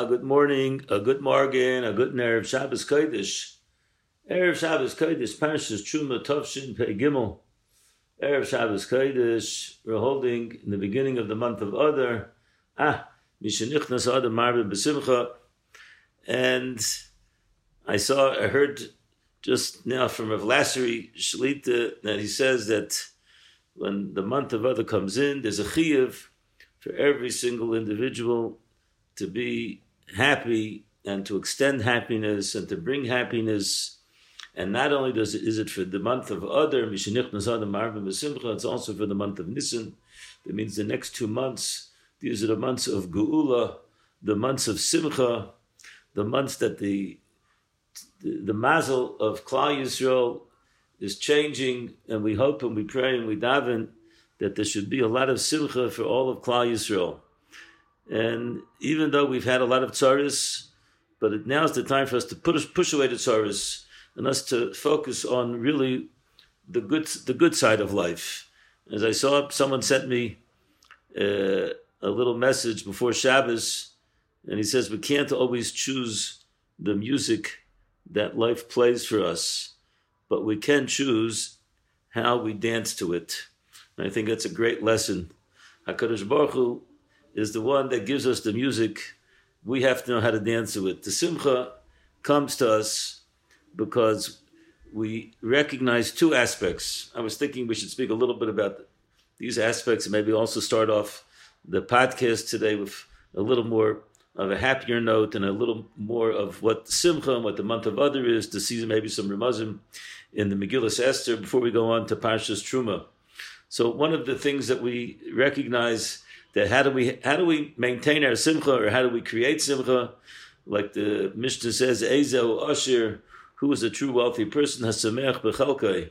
a good morning, a good morgen, a good Erev Shabbos Kodesh. Erev Shabbos Kodesh, Parshas Truma Tovshin Gimel. Erev Shabbos Kodesh, we're holding in the beginning of the month of Adar. Ah, Mishanichnas Adar Marbe Besimcha. And I saw, I heard just now from Rav Lassery Shalita that he says that when the month of Adar comes in, there's a chiyuv for every single individual to be happy and to extend happiness and to bring happiness. And not only does it, is it for the month of Adar, it's also for the month of Nisan. That means the next two months, these are the months of Geula, the months of Simcha, the months that the the, the mazel of Klal Yisrael is changing, and we hope and we pray and we daven that there should be a lot of simcha for all of Klal Yisrael. And even though we've had a lot of tzaris, but it, is the time for us to push, push away the tzaris and us to focus on really the good, the good side of life. As I saw, someone sent me uh, a little message before Shabbos, and he says we can't always choose the music that life plays for us, but we can choose how we dance to it. And I think that's a great lesson. HaKadosh Baruch Hu is the one that gives us the music. We have to know how to dance to it. The simcha comes to us because we recognize two aspects. I was thinking we should speak a little bit about these aspects and maybe also start off the podcast today with a little more of a happier note and a little more of what Simcha and what the month of Adar is to see maybe some Ramazim in the Megillah Esther before we go on to Parshas Truma. So one of the things that we recognize that how do we how do we maintain our simcha or how do we create simcha? Like the Mishnah says, Ezel Asher, who is a true wealthy person, Hasamech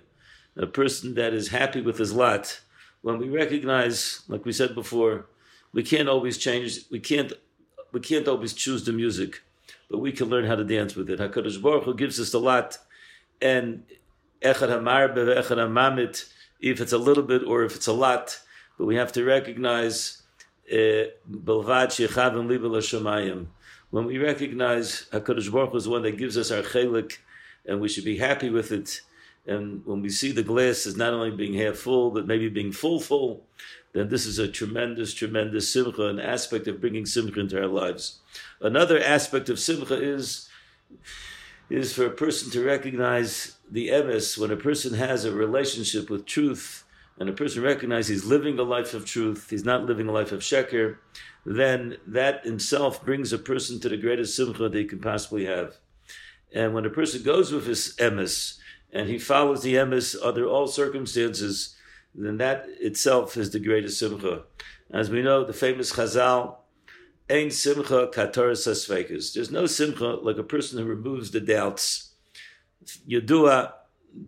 a person that is happy with his lot. When we recognize, like we said before, we can't always change, we can't we can't always choose the music, but we can learn how to dance with it. Hakadosh Baruch Hu gives us a lot, and echad hamar echad hamamit, if it's a little bit or if it's a lot, but we have to recognize Uh, when we recognize HaKadosh Baruch Hu is one that gives us our chelik, and we should be happy with it, and when we see the glass is not only being half full, but maybe being full full, then this is a tremendous, tremendous simcha, an aspect of bringing simcha into our lives. Another aspect of simcha is is for a person to recognize the emes when a person has a relationship with truth and a person recognizes he's living a life of truth, he's not living a life of sheker, then that himself brings a person to the greatest simcha he can possibly have. And when a person goes with his emes and he follows the emes under all circumstances, then that itself is the greatest simcha. As we know, the famous Chazal, Ein simcha kataras asvekas. There's no simcha like a person who removes the doubts. Yadua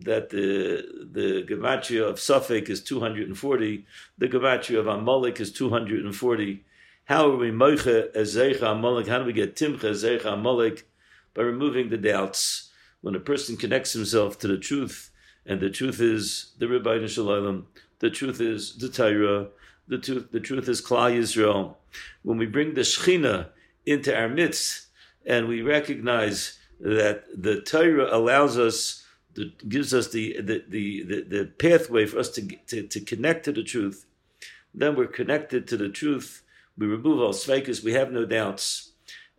that the the gematria of Suffolk is 240, the gematria of Amalek is 240. How are we moiche ezecha Amalek? How do we get timcha ezecha Amalek? By removing the doubts. When a person connects himself to the truth, and the truth is the Rebbeinu Shalom, the truth is the Torah, the truth, the truth is Klal Yisrael. When we bring the Shechina into our midst, and we recognize that the Torah allows us that gives us the, the, the, the, pathway for us to, to, to, connect to the truth, then we're connected to the truth. We remove all sveikas, we have no doubts.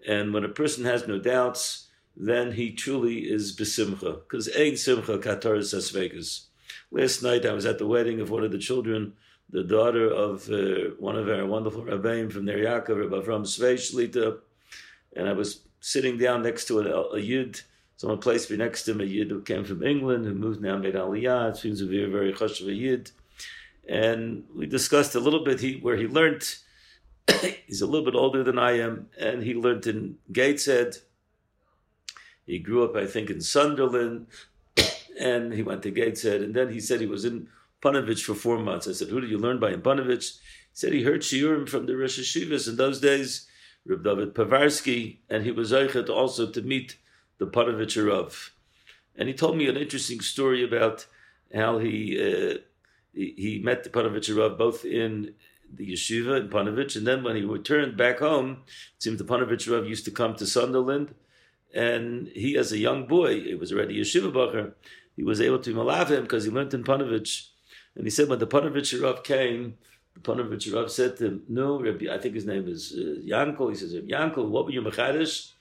And when a person has no doubts, then he truly is besimcha. Because ein simcha kataris sveikas. Last night I was at the wedding of one of the children, the daughter of uh, one of our wonderful rabbeim from Ner Rabbi Svei Shlita, and I was sitting down next to a, a yid Someone placed me next to him, a Yid who came from England, who moved now, made Aliyah. It seems to be a very chashuv Yid. And we discussed a little bit he, where he learned. he's a little bit older than I am, and he learned in Gateshead. He grew up, I think, in Sunderland, and he went to Gateshead. And then he said he was in Panovich for four months. I said, Who did you learn by in Panovich? He said he heard Shiurim from the Rosh Hashivas in those days, Reb David Povarsky, and he was Eichet also to meet the Panovich Rav. And he told me an interesting story about how he uh, he, met the Panovich Rav both in the yeshiva in Panovich, and then when he returned back home, it seems the Panovich Rav used to come to Sunderland, and he, as a young boy, it was already yeshiva bacher, he was able to malav him because he learned in Panovich, and he said when the Panovich Rav came, the Panovich Rav said to him, "No, Rabbi, I think his name is uh, Yankel." He says, "Yankel, what were you mechadish?"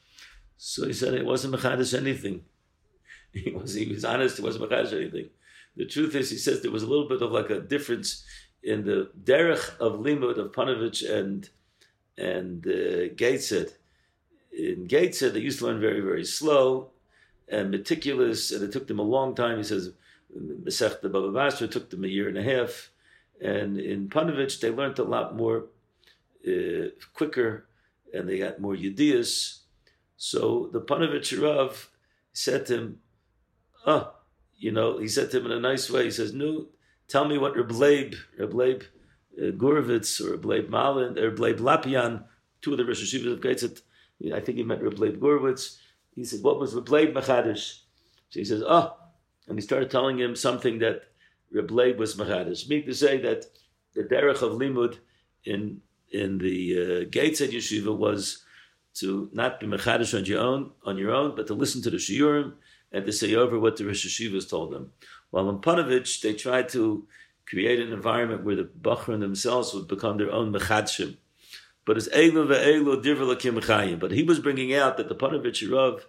So he said, "It wasn't mechadish anything." He was he was honest. It wasn't mechadish anything. The truth is, he says there was a little bit of like a difference in the derech of limud of Panovich and and uh, Gateshead. In Gateshead, they used to learn very very slow and meticulous, and it took them a long time. He says the Baba Basra took them a year and a half, and in Panovich they learned a lot more uh, quicker, and they got more yedias. So the Panovich Rav said to him, "Oh." you know, he said to him in a nice way, he says, No, tell me what Reb Leib, Reb Leib uh, Gurovitz, or Reb Leib Malin, or Reb Leib Lapian, two of the Rosh Hashivas of Gateshead, I think he meant Reb Leib Gurovitz. He said, What was Reb Leib Machadish? So he says, Oh, and he started telling him something that Reb Leib was Machadish. Meaning to say that the derech of Limud in in the uh, Gateshead Yeshiva was to not be Machadish on your own, on your own, but to listen to the Shiurim and to say over what the Rosh Hashivas told them. While in Panovich, they tried to create an environment where the Bachran themselves would become their own Mechadshim. But it's Eilu ve'Eilu Mechayim. But he was bringing out that the Panovich Rav,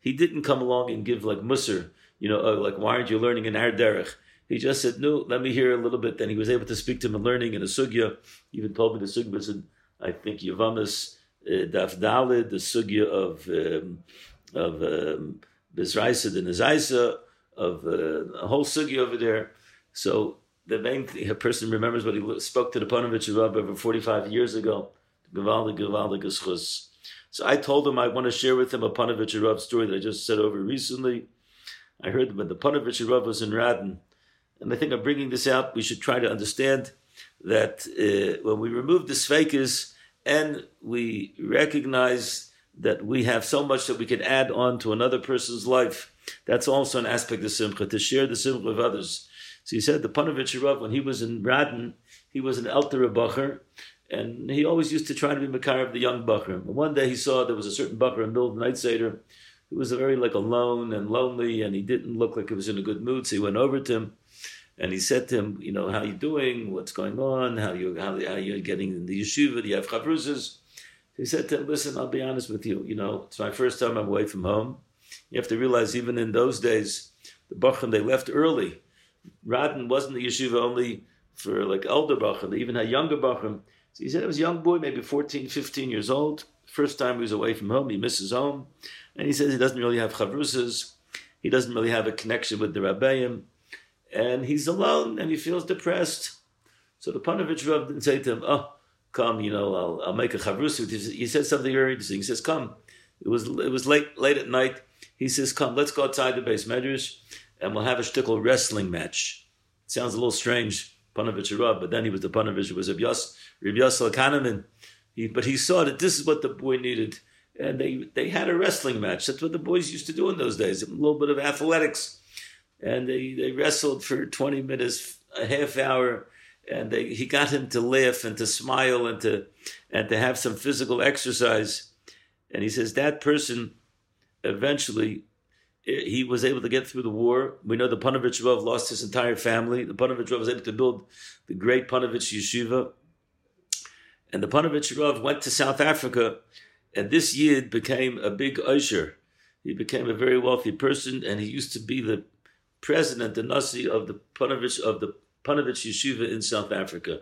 he didn't come along and give like Musar, you know, oh, like, why aren't you learning in our derech? He just said, no, let me hear a little bit. Then he was able to speak to him in learning in a sugya. He even told me the sugya was in, I think, Yavamas, Daf Dalid, the sugya of, um, of, um, Bezraisa the Nazaisa of uh, a whole sugi over there. So the main thing, a person remembers what he spoke to the Panovich Rabbi over 45 years ago. Gavaldi, Gavaldi, Geschus. So I told him I want to share with him a Panovich Rav story that I just said over recently. I heard when the Panovich Rav was in Radin. And I think I'm bringing this out. We should try to understand that uh, when we remove the Sveikas and we recognize that we have so much that we can add on to another person's life. That's also an aspect of simcha, to share the simcha with others. So he said the Panovich Rav, when he was in Radin, he was an Elter Bacher, and he always used to try to be Makar of the young Bacher. One day he saw there was a certain Bacher in the middle of the night Seder who was very like alone and lonely, and he didn't look like he was in a good mood. So he went over to him, and he said to him, you know, how you doing? What's going on? How you how, how you getting in the yeshiva? Do you have chavruzas? He said to him, listen, I'll be honest with you. You know, it's my first time I'm away from home. You have to realize, even in those days, the Bachram, they left early. Radin wasn't the yeshiva only for like elder Bachram. They even had younger Bachram. So he said, it was a young boy, maybe 14, 15 years old. First time he was away from home, he misses home. And he says he doesn't really have chavrusas. He doesn't really have a connection with the Rabbeim. And he's alone and he feels depressed. So the Panovich Rav didn't say to him, oh, come, you know, I'll, I'll make a chavrus. He said something very interesting. He says, come. It was it was late late at night. He says, come, let's go outside the base medrash and we'll have a shtickle wrestling match. It sounds a little strange, Panovich Rav, but then he was the Panovich, who was Reb Yosel Kahaneman. He, but he saw that this is what the boy needed. And they, they had a wrestling match. That's what the boys used to do in those days, a little bit of athletics. And they, they wrestled for 20 minutes, a half hour, and they, he got him to laugh and to smile and to and to have some physical exercise. And he says that person eventually eh, he was able to get through the war. We know the Panovich Rav lost his entire family. The Panovich Rav was able to build the great Panovich Yeshiva. And the Panovich Rav went to South Africa, and this Yid became a big usher. He became a very wealthy person, and he used to be the president, the Nasi of the Panovich of the Panovich Yeshiva in South Africa.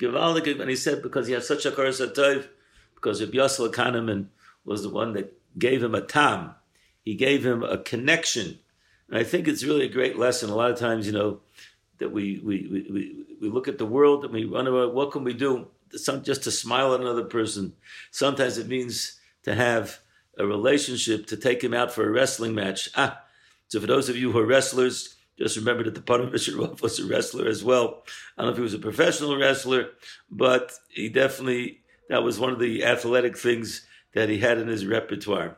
And he said because he had such a Karasatov, because Rabbi Yosel Kahaneman was the one that gave him a tam. He gave him a connection. And I think it's really a great lesson. A lot of times, you know, that we we, we, we look at the world and we run wonder, what can we do? Some, just to smile at another person. Sometimes it means to have a relationship, to take him out for a wrestling match. Ah, so for those of you who are wrestlers, just remember that the Panovich Rav was a wrestler as well. I don't know if he was a professional wrestler, but he definitely, that was one of the athletic things that he had in his repertoire.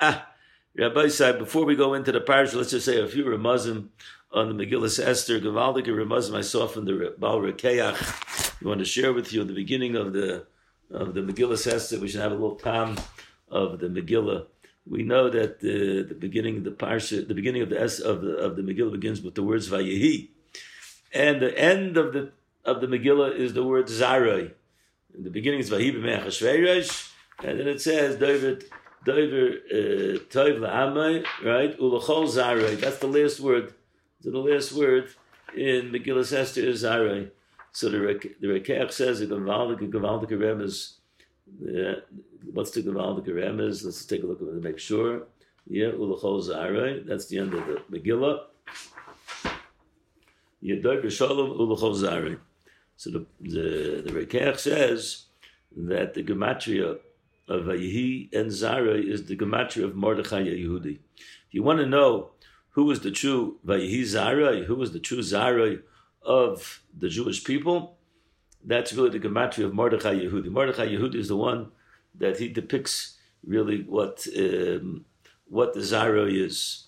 Ah, Rabbi said, before we go into the parish, let's just say a few Ramazim on the Megillah Esther, Gavaldik Ramazim I saw from the Baal Rekeach. we want to share with you the beginning of the of the Megillah Esther. We should have a little time of the Megillah. We know that the, the beginning of the parsha, the beginning of the of the of the Megillah begins with the words Vayehi, and the end of the of the Megillah is the word Zarai. The beginning is Vahi b'me'achashverosh, and then it says David David uh, Toiv la'amai, right? Ulachol Zarai. That's the last word. So the last word in Megillah Esther is Zarai. So the the Rekech says a gewaldige gewaldige remes. Yeah, what's the gewaldige remes? Let's take a look at it to make sure. Yeah, ulachol. That's the end of the Megillah. Yedoy b'shalom ulachol. So the the the says that the gematria of Vayihi and Zara is the gematria of Mordechai Yehudi. If you want to know who was the true Vayihi Zara, who was the true Zara of the Jewish people, that's really the gematria of Mordechai Yehudi. Mordechai Yehudi is the one that he depicts really what um, what the Zara is.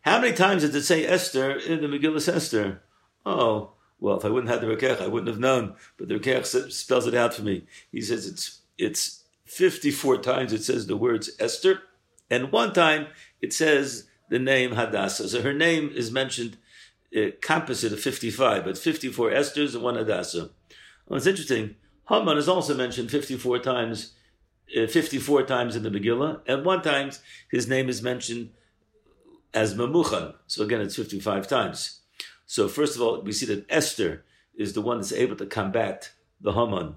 How many times does it say Esther in the Megillah Esther? Oh, well, if I wouldn't have the Rekech, I wouldn't have known. But the Rekech spells it out for me. He says it's it's 54 times it says the words Esther, and one time it says the name Hadassah. So her name is mentioned uh, composite of 55, but 54 Esther's and one Hadassah. Well, it's interesting. Haman is also mentioned 54 times, uh, 54 times in the Megillah, and one time his name is mentioned as Mamuchan. So again, it's 55 times. So first of all, we see that Esther is the one that's able to combat the Haman.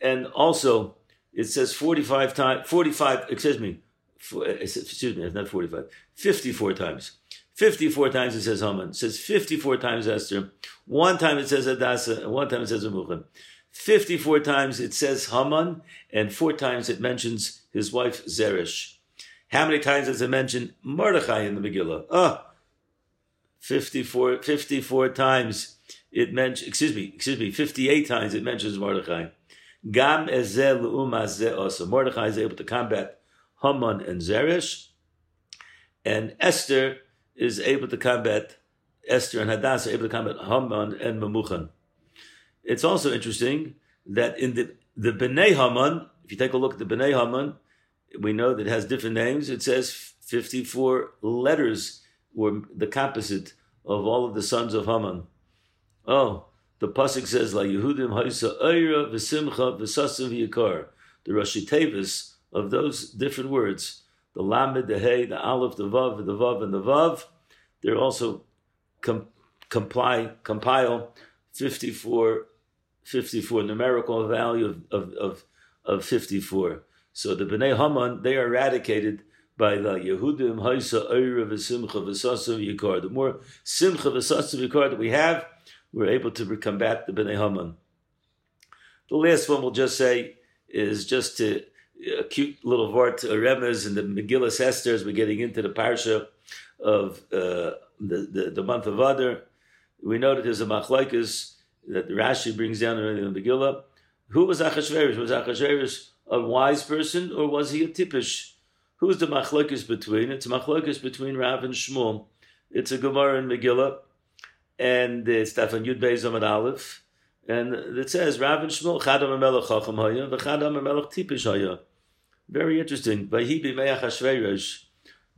And also, it says 45 times, 45, excuse me, for, uh, excuse me, not 45, 54 times. 54 times it says Haman. It says 54 times Esther. One time it says Adasa, and one time it says Amuchan. 54 times it says Haman, and four times it mentions his wife Zeresh. How many times does it mention Mordechai in the Megillah? Ah, oh, 54, 54 times it mentions, excuse me, excuse me, 58 times it mentions Mordechai. Gam ezel also. Mordechai is able to combat Haman and Zeresh, and Esther is able to combat Esther and Hadassah, able to combat Haman and Mamuchan. It's also interesting that in the, the Bnei Haman, if you take a look at the Bnei Haman, we know that it has different names. It says 54 letters were the composite of all of the sons of Haman. Oh, the pasuk says La Yehudim Haisa Eira V'Simcha V'Sasim V'Yikar. The Rashi Tevis of those different words the Lamed, the Hey, the Aleph, the Vav, the Vav, and the Vav, they're also com- comply, compile 54, 54 numerical value of, of, of, of 54. So the Bnei Haman, they are eradicated by the Yehudim, Haisa, Eira, V'Simcha, V'Sasim, Yikar. The more Simcha, V'Sasim, Yikar that we have, we're able to combat the Bnei Haman. The last one we'll just say is just to a cute little vort, a remez in the Megillah Esther as we're getting into the parsha of uh, the, the, the, month of Adar. We know that there's a machlaikas that Rashi brings down in the Megillah. Who was Achashverosh? Was Achashverosh a wise person or was he a tipish? Who's the machlaikas between? It's a machlaikas between Rav and Shmuel. It's a Gemara in Megillah, and it's Stefan Yud Beis Aleph. And it says, Rav and Shmuel, Chadam Melech Chacham Haya, V'Chadam Melech Tipish Haya. Very interesting. The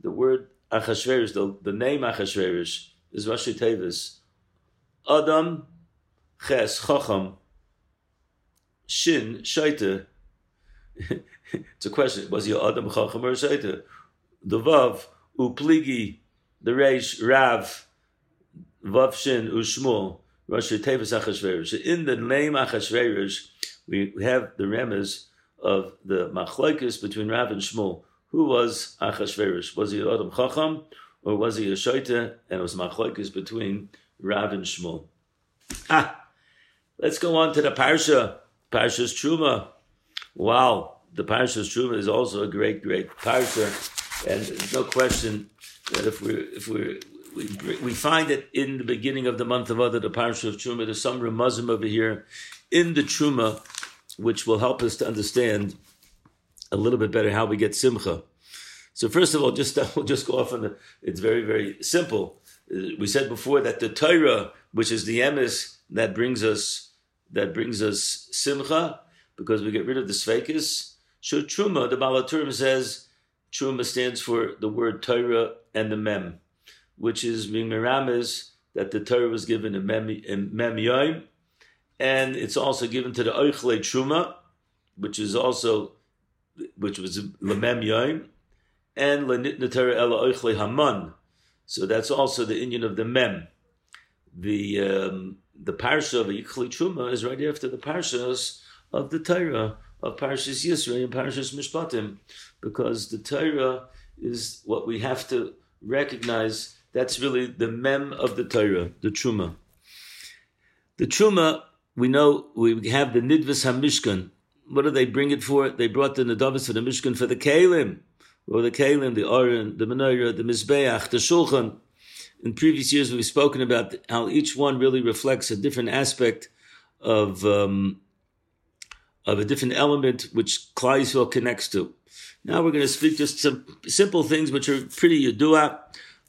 word Achashverosh, the, the name Achashverosh, is Rashi Tevis. Adam Ches Chacham Shin Shaita. it's a question. Was he Adam Chacham or Shaita? The Vav Upligi, the Reish Rav Vav Shin Ushmul. Rashi Tevis Achashverosh. In the name Achashverosh, we have the remes of the machlokes between Rav and Shmuel. Who was Achashverosh? Was he Adam Chacham or was he a Shoita? And it was machlokes between Rav and Shmuel. Ah, let's go on to the Parsha. Parsha's Truma. Wow, the Parsha's Truma is also a great, great Parsha. And there's no question that if we're, if we're, we, we find it in the beginning of the month of Adar, the Parsha of Truma. There's some Ramazim over here in the Truma which will help us to understand a little bit better how we get simcha. So first of all, just we'll just go off on the. It's very very simple. Uh, we said before that the Torah, which is the emes that brings us that brings us simcha because we get rid of the sveikis. So truma, the Balaturim says, truma stands for the word Torah and the mem, which is being miramis that the Torah was given in mem, in mem yoim, and it's also given to the oichle truma, which is also which was lemem yoim, and lenitna Torah ela oichle haman. So that's also the Indian of the mem. The um, the parsha of Yichli Truma is right after the parshas of the Torah of Parshas Yisrael and Parshas Mishpatim, because the Torah is what we have to recognize. That's really the mem of the Torah, the Truma. The Truma, we know we have the Nidvis HaMishkan. What do they bring it for? They brought the Nadavis for the Mishkan for the Kalim, or the Kalim, the Aron, the Menorah, the Mizbeach, the Shulchan. In previous years, we've spoken about how each one really reflects a different aspect of um, of a different element which Yisrael connects to. Now we're going to speak just some simple things which are pretty yadua,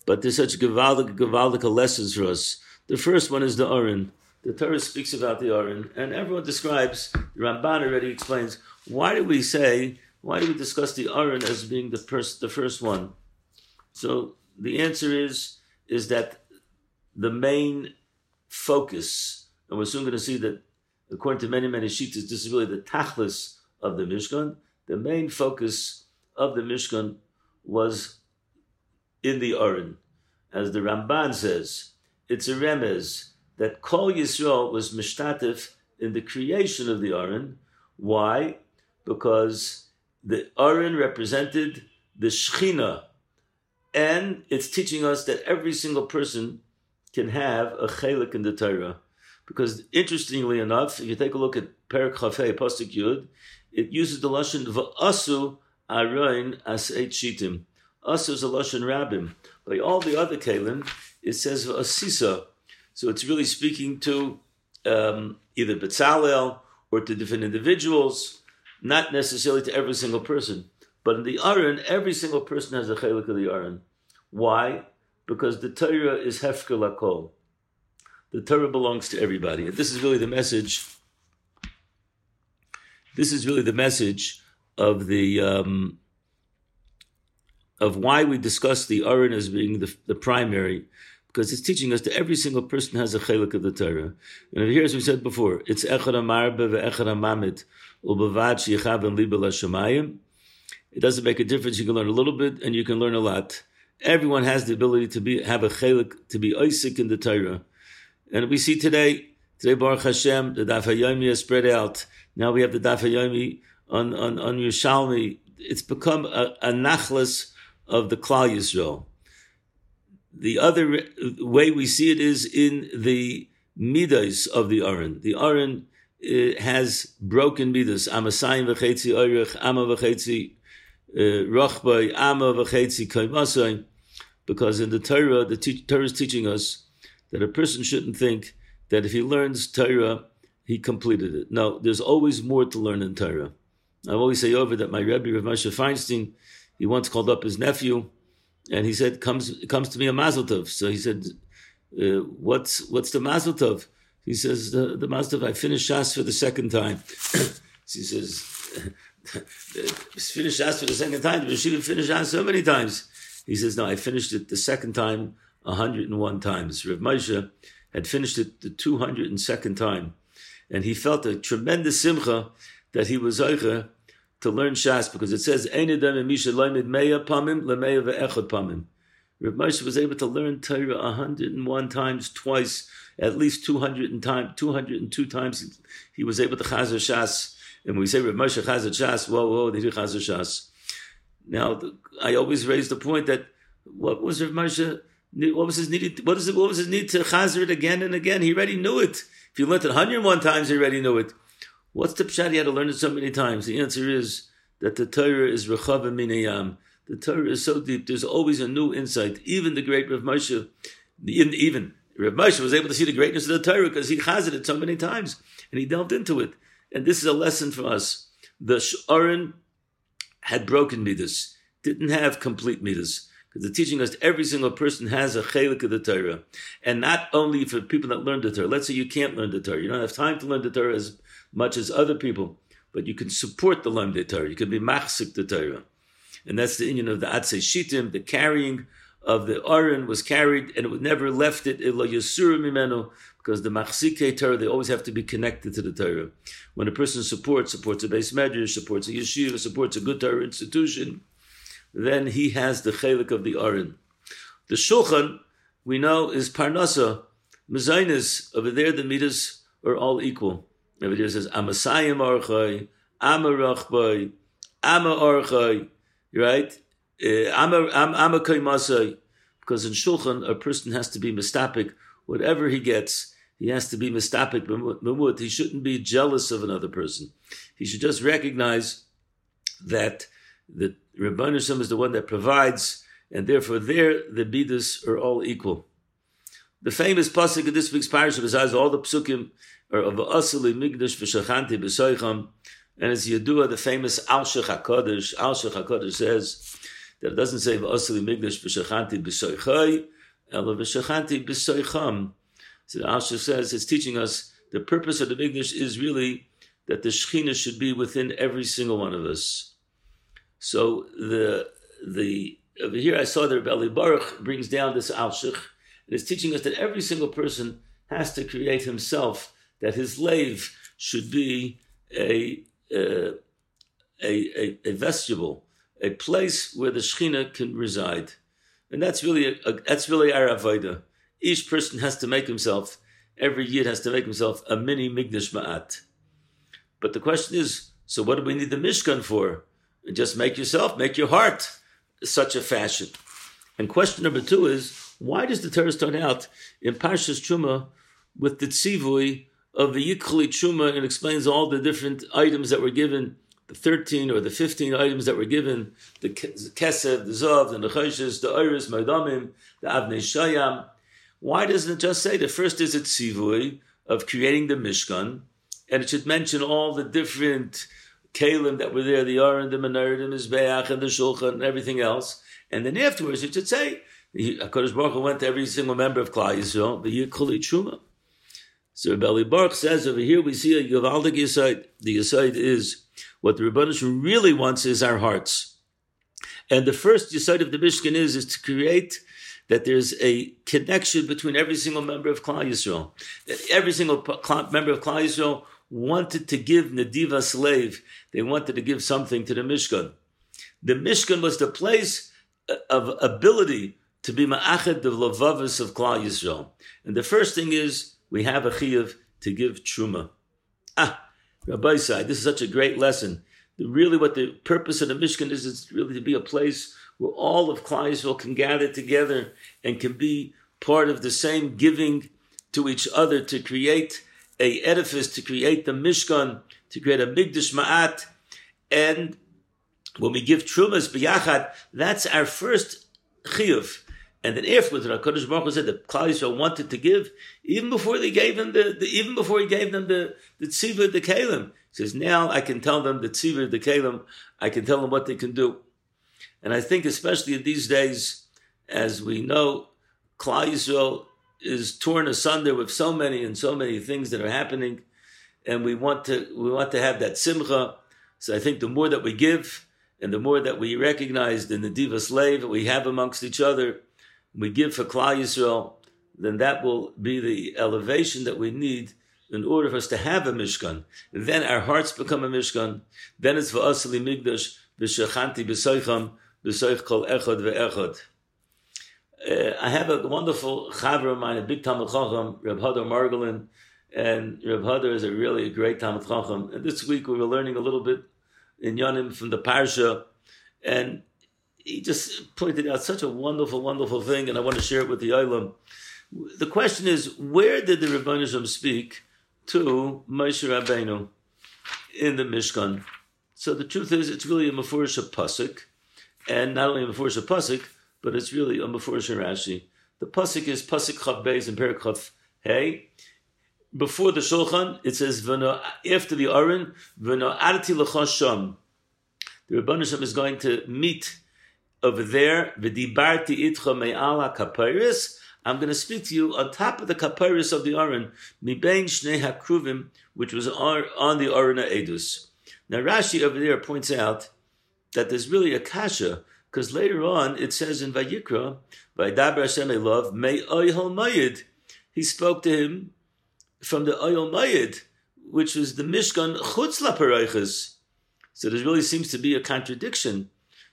but they're such gavaldic, gavaldic lessons for us. The first one is the Aron. The Torah speaks about the Aron, and everyone describes, the Ramban already explains, why do we say, why do we discuss the Aron as being the, pers- the first one? So the answer is, is that the main focus, and we're soon going to see that according to many, many shitas, this is really the tachlis of the Mishkan. The main focus of the Mishkan was in the Aron. As the Ramban says, it's a remez that Kol Yisrael was mishtatif in the creation of the Aron. Why? Because the Aron represented the Shechina, and it's teaching us that every single person can have a chelik in the Torah. Because interestingly enough, if you take a look at Perak Chafei Pasuk Yud, it uses the lashon va'asu aroin as shitim. Asu is a lashon rabbim. By all the other kalim, it says va'asisa. So it's really speaking to um, either Betzalel or to different individuals, not necessarily to every single person. But in the Aron, every single person has a chelik of the Aron. Why? Because the Torah is hefker lakol. The Torah belongs to everybody. And this is really the message. This is really the message of the um, of why we discuss the Aron as being the, the primary, because it's teaching us that every single person has a chelik of the Torah. And here, as we said before, it's echad amarbe ve'echad amamit u'bevad sheyichav and libel. It doesn't make a difference. You can learn a little bit and you can learn a lot. Everyone has the ability to be have a chelik, to be Isaac in the Torah. And we see today, today Baruch Hashem, the Daf HaYomi is spread out. Now we have the Daf HaYomi on, on, on Yerushalmi. It's become a, a nachlas of the Klal Yisrael. The other way we see it is in the midas of the Aron. The Aron uh, has broken midas. Amasayim v'chetzi oirich, ama v'chetzi uh, rochbay, ama v'chetzi kaimasayim. Because in the Torah, the te- Torah is teaching us that a person shouldn't think that if he learns Torah, he completed it. No, there's always more to learn in Torah. I always say over that my Rebbe, Rav Moshe Feinstein, he once called up his nephew, and he said, "comes comes to me a mazel tov." So he said, uh, "What's what's the mazel tov?" He says, "The, the mazel tov. I finished Shas for the second time." he says, "Finished Shas for the second time. But she finished Shas so many times." He says, "No, I finished it the second time 101 times. Rav Moshe had finished it the 202nd time, and he felt a tremendous simcha that he was zeicha to learn Shas because it says Einadam Misha Loimid Meya Pamim Lemeya Ve'echad. Rav Moshe was able to learn Torah 101 times, twice, at least 200 and time, 202 times. He was able to chazer Shas. And we say Rav Moshe chazer Shas, whoa, whoa, did he Shas? Now, I always raise the point that what was Rav Moshe what was his need? What is it? What was his need to chazer it again and again? He already knew it. If you learned it 101 times, he already knew it. What's the pshat? He had to learn it so many times. The answer is that the Torah is rechav minayam. The Torah is so deep. There's always a new insight. Even the great Rav Moshe, even Rav Moshe was able to see the greatness of the Torah because he chazered it so many times and he delved into it. And this is a lesson for us. The Aron had broken midas, didn't have complete midas Because they're teaching us every single person has a chelik of the Torah. And not only for people that learn the Torah. Let's say you can't learn the Torah. You don't have time to learn the Torah as much as other people, but you can support the the Torah. You can be machzik the Torah. And that's the union of the Atzei Shitim, the carrying of the Aron was carried and it never left it, because the Machzike Torah, they always have to be connected to the Torah. When a person supports, supports a base medrash, supports a yeshiva, supports a good Torah institution, then he has the chelik of the Aron. The Shulchan, we know, is Parnasa, Mezainis. Over there, the midas are all equal. There it says, Amasayim Archai, Amarachbai, Ama Archai, right? Uh, because in Shulchan, a person has to be mistapik. Whatever he gets, he has to be mistapik b'mut. He shouldn't be jealous of another person. He should just recognize that the Hashem is the one that provides, and therefore there the bidas are all equal. The famous pasuk of this week's parasha, besides all the psukim, are of Asali Migdash v'Shachanti b'Soicham, and it's Yedua, the famous Al Shech HaKadosh. Al Shech HaKadosh says, that it doesn't say v'asli migdash v'shachanti b'soichai, ela v'shachanti b'soicham. So the Alshach says it's teaching us the purpose of the migdash is really that the Shekhinah should be within every single one of us. So the the over here I saw that Rabbi Baruch brings down this Alshach, and it's teaching us that every single person has to create himself, that his lave should be a, uh, a, a, a vestibule, a place where the Shechina can reside. And that's really a, a, that's really our avodah. Each person has to make himself, every yid has to make himself a mini migdash ma'at. But the question is, so what do we need the Mishkan for? Just make yourself, make your heart such a fashion. And question number two is, why does the Torah start out in Parshas Truma with the tzivui of the Yikli Truma and explains all the different items that were given the 13 or the 15 items that were given, the Kesev, the Zov, the Nechoshes, the Iris, Maidamim, the Avnei Shayam. Why doesn't it just say the first is a tzivui of creating the Mishkan, and it should mention all the different kalim that were there, the Aron, the Menorah, the Mizbeach, and the Shulchan, and everything else. And then afterwards it should say, HaKadosh Baruch Hu went to every single member of Klal Yisrael, the Yikuli Truma. So Rabbi Baruch says over here we see a Yavaldik Yisaid. The Yisaid is what the Rebbeinu really wants is our hearts. And the first Yisaid of the Mishkan is, is to create that there's a connection between every single member of Klal Yisrael. That every single member of Klal Yisrael wanted to give Nadiva slave. They wanted to give something to the Mishkan. The Mishkan was the place uh, of ability to be ma'achad the lavavas of Klal Yisrael. And the first thing is we have a chiyuv to give truma. Ah, Rabbi Sai, this is such a great lesson. Really, what the purpose of the Mishkan is, is really to be a place where all of Klal can gather together and can be part of the same giving to each other to create a edifice, to create the Mishkan, to create a Migdash Ma'at. And when we give Trumas B'yachad, that's our first chiyuv. And then afterwards, Hakadosh Baruch Hu said that Klal Yisrael wanted to give even before they gave them the, the even before he gave them the the tziva the kalim. He says now I can tell them the tziva the kalim. I can tell them what they can do. And I think especially in these days, as we know, Klal Yisrael is torn asunder with so many and so many things that are happening, and we want to we want to have that simcha. So I think the more that we give, and the more that we recognize the Nadiva slave that we have amongst each other we give for Klal Yisrael, then that will be the elevation that we need in order for us to have a Mishkan. Then our hearts become a Mishkan. Then it's for us migdash b'shachanti b'soicham b'soich kol echad ve'echad. Uh, I have a wonderful chaver of mine, a big Talmud Chacham, Reb Hadar Margolin, and Reb Hadar is a really great Talmud Chacham. And this week we were learning a little bit in Yonim from the Parsha, and he just pointed out such a wonderful, wonderful thing, and I want to share it with the Olam. The question is, where did the Rabbanisham speak to Moshe Rabbeinu in the Mishkan? So the truth is, it's really a Mefurish Pasuk, and not only a Mefurish Pasuk, but it's really a Mefurish Rashi. The Pasuk is Pasuk Chav Beis and Chav Hey. Before the Shulchan, it says, after the Aron, V'no Arti L'chasham. The Rabbanisham is going to meet over there, v'dibarti itcha me'ala kapiris, I'm going to speak to you on top of the kapiris of the Aron, mibein shnei hakruvim, which was on, the Aron Edus. Now Rashi over there points out that there's really a kasha, because later on it says in Vayikra, Vaydaber Hashem Elov, May Mayid. He spoke to him from the Oyhel Mayid, which was the Mishkan Chutz. So there really seems to be a contradiction.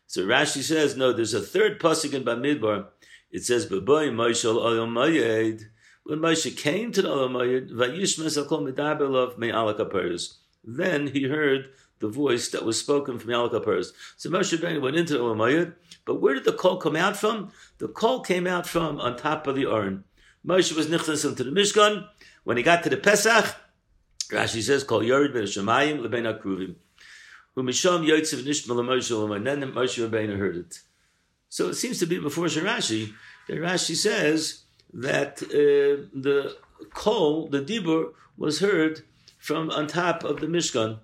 So Rashi says, no, there's a third pasuk in Bamidbar. It says, "B'boy Moshe Oyel Mayed." When Moshe came to the Oyel Mayed, Vayishmes Akol Medabelov Me'alakaperes. Then he heard the voice that was spoken from Yalaka Peres. So Moshe Rabbeinu went into the Mayed, but where did the call come out from? The call came out from on top of the urn. Moshe was nichnas into the Mishkan. When he got to the Pesach, Rashi says, "Call Yored ben Shemayim lebein Akruvim." Umisham Yotzev Nishma Moshe and then Moshe Rabbeinu heard it. So it seems to be before Rashi that Rashi says that uh, the call, the dibur, was heard from on top of the Mishkan.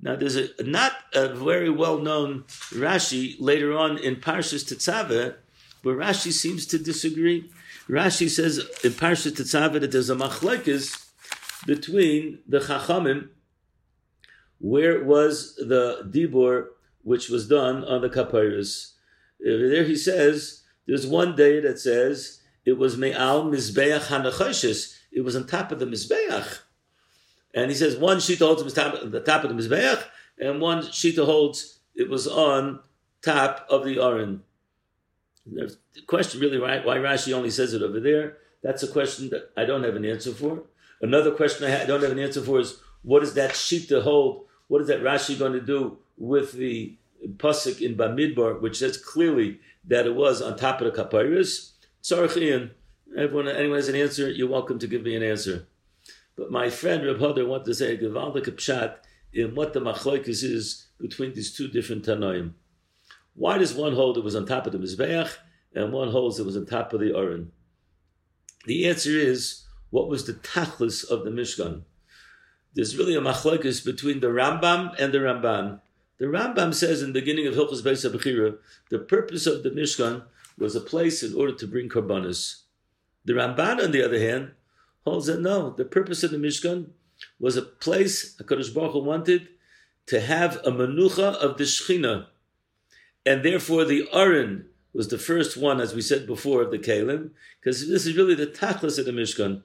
Now, there's a not a very well known Rashi later on in Parshas Tetzaveh, where Rashi seems to disagree. Rashi says in Parshas Tetzaveh that there's a machlekes between the Chachamim, where was the dibur which was done on the Kapairis. There he says there's one day that says it was me'al mizbeach hanachoshes. It was on top of the mizbeach. And he says one shita holds on the top of the mizbeach, and one shita holds it was on top of the aron. The question really why, why Rashi only says it over there. That's a question that I don't have an answer for. Another question I, don't have an answer for is what does that shita hold? What is that Rashi going to do with the pasuk in Bamidbar, which says clearly that it was on top of the kapiris? Tzarchian. Everyone, anyone has an answer, you're welcome to give me an answer. But my friend Reb Hodder wanted to say a Gevaldik Pshat in what the machlokes is between these two different Tanoim. Why does one hold it was on top of the Mizbeach and one holds it was on top of the Aron? The answer is, what was the tachlis of the Mishkan? There's really a machlokes between the Rambam and the Ramban. The Rambam says in the beginning of Hilchos Beis Abechira, the purpose of the Mishkan was a place in order to bring korbanos. The Ramban, on the other hand, holds that no, the purpose of the Mishkan was a place HaKadosh Baruch Hu wanted to have a manucha of the Shechina. And therefore the Aron was the first one, as we said before, of the Kalim, because this is really the tachlis of the Mishkan.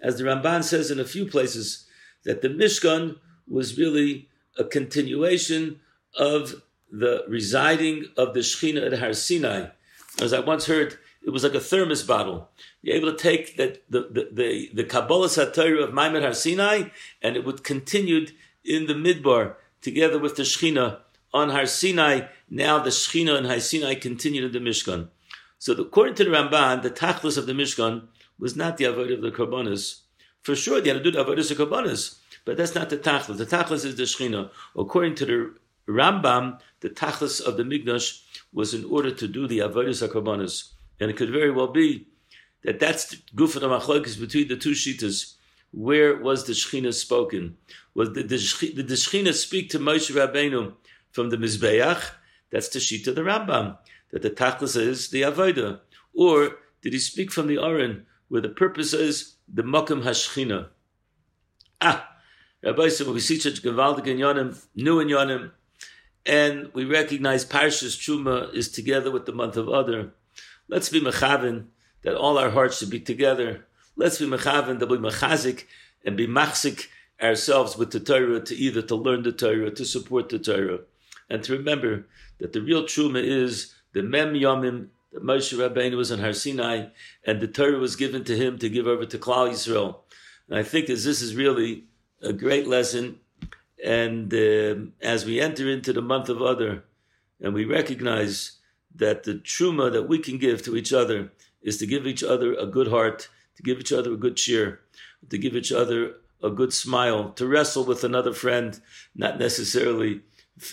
As the Ramban says in a few places, that the Mishkan was really a continuation of the residing of the Shechina at Har Sinai. As I once heard, it was like a thermos bottle. You're able to take that the the the, the Kabbalah Satira of Maimon Har Sinai, and it would continued in the Midbar together with the Shechina on Har Sinai. Now the Shechina and Har Sinai continued in the Mishkan. So according to the Ramban, the tachlis of the Mishkan was not the avodah of the Karbonis. For sure, they had to do the the Karbonis, but that's not the tachlis. The tachlis is the Shechina. According to the Rambam, the tachlis of the Migdash was in order to do the avodah of Karbonis. And it could very well be that that's the goof of the machlokes between the two shitas. Where was the Shechina spoken? Was the, the, did the Shechina speak to Moshe Rabbeinu from the Mizbeach? That's the shita of the Rambam, that the tachlis is the avodah. Or did he speak from the Aron, where the purpose is the Makam Hashchina? Ah, Rabbi said, we see such Gavaldik in Yonim, new in Yonim, and we recognize Parshas Truma is together with the month of Adar. Let's be mechavin that all our hearts should be together. Let's be mechavin that we mechazik and be machzik ourselves with the Torah to either to learn the Torah, to support the Torah, and to remember that the real truma is the mem yomim that Moshe Rabbeinu was on Har Sinai, and the Torah was given to him to give over to Klal Yisrael. And I think as this is really a great lesson, and uh, as we enter into the month of Adar, and we recognize that the truma that we can give to each other is to give each other a good heart, to give each other a good cheer, to give each other a good smile, to wrestle with another friend, not necessarily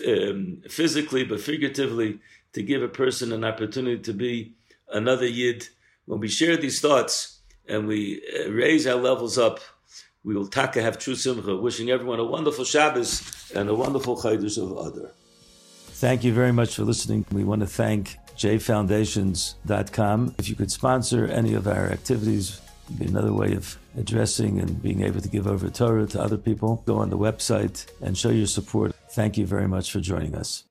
um, physically, but figuratively, to give a person an opportunity to be another yid. When we share these thoughts and we uh, raise our levels up, we will taka have true simcha. Wishing everyone a wonderful Shabbos and a wonderful Chaydush of Adar. Thank you very much for listening. We want to thank jfoundations.com. If you could sponsor any of our activities, be another way of addressing and being able to give over Torah to other people. Go on the website and show your support. Thank you very much for joining us.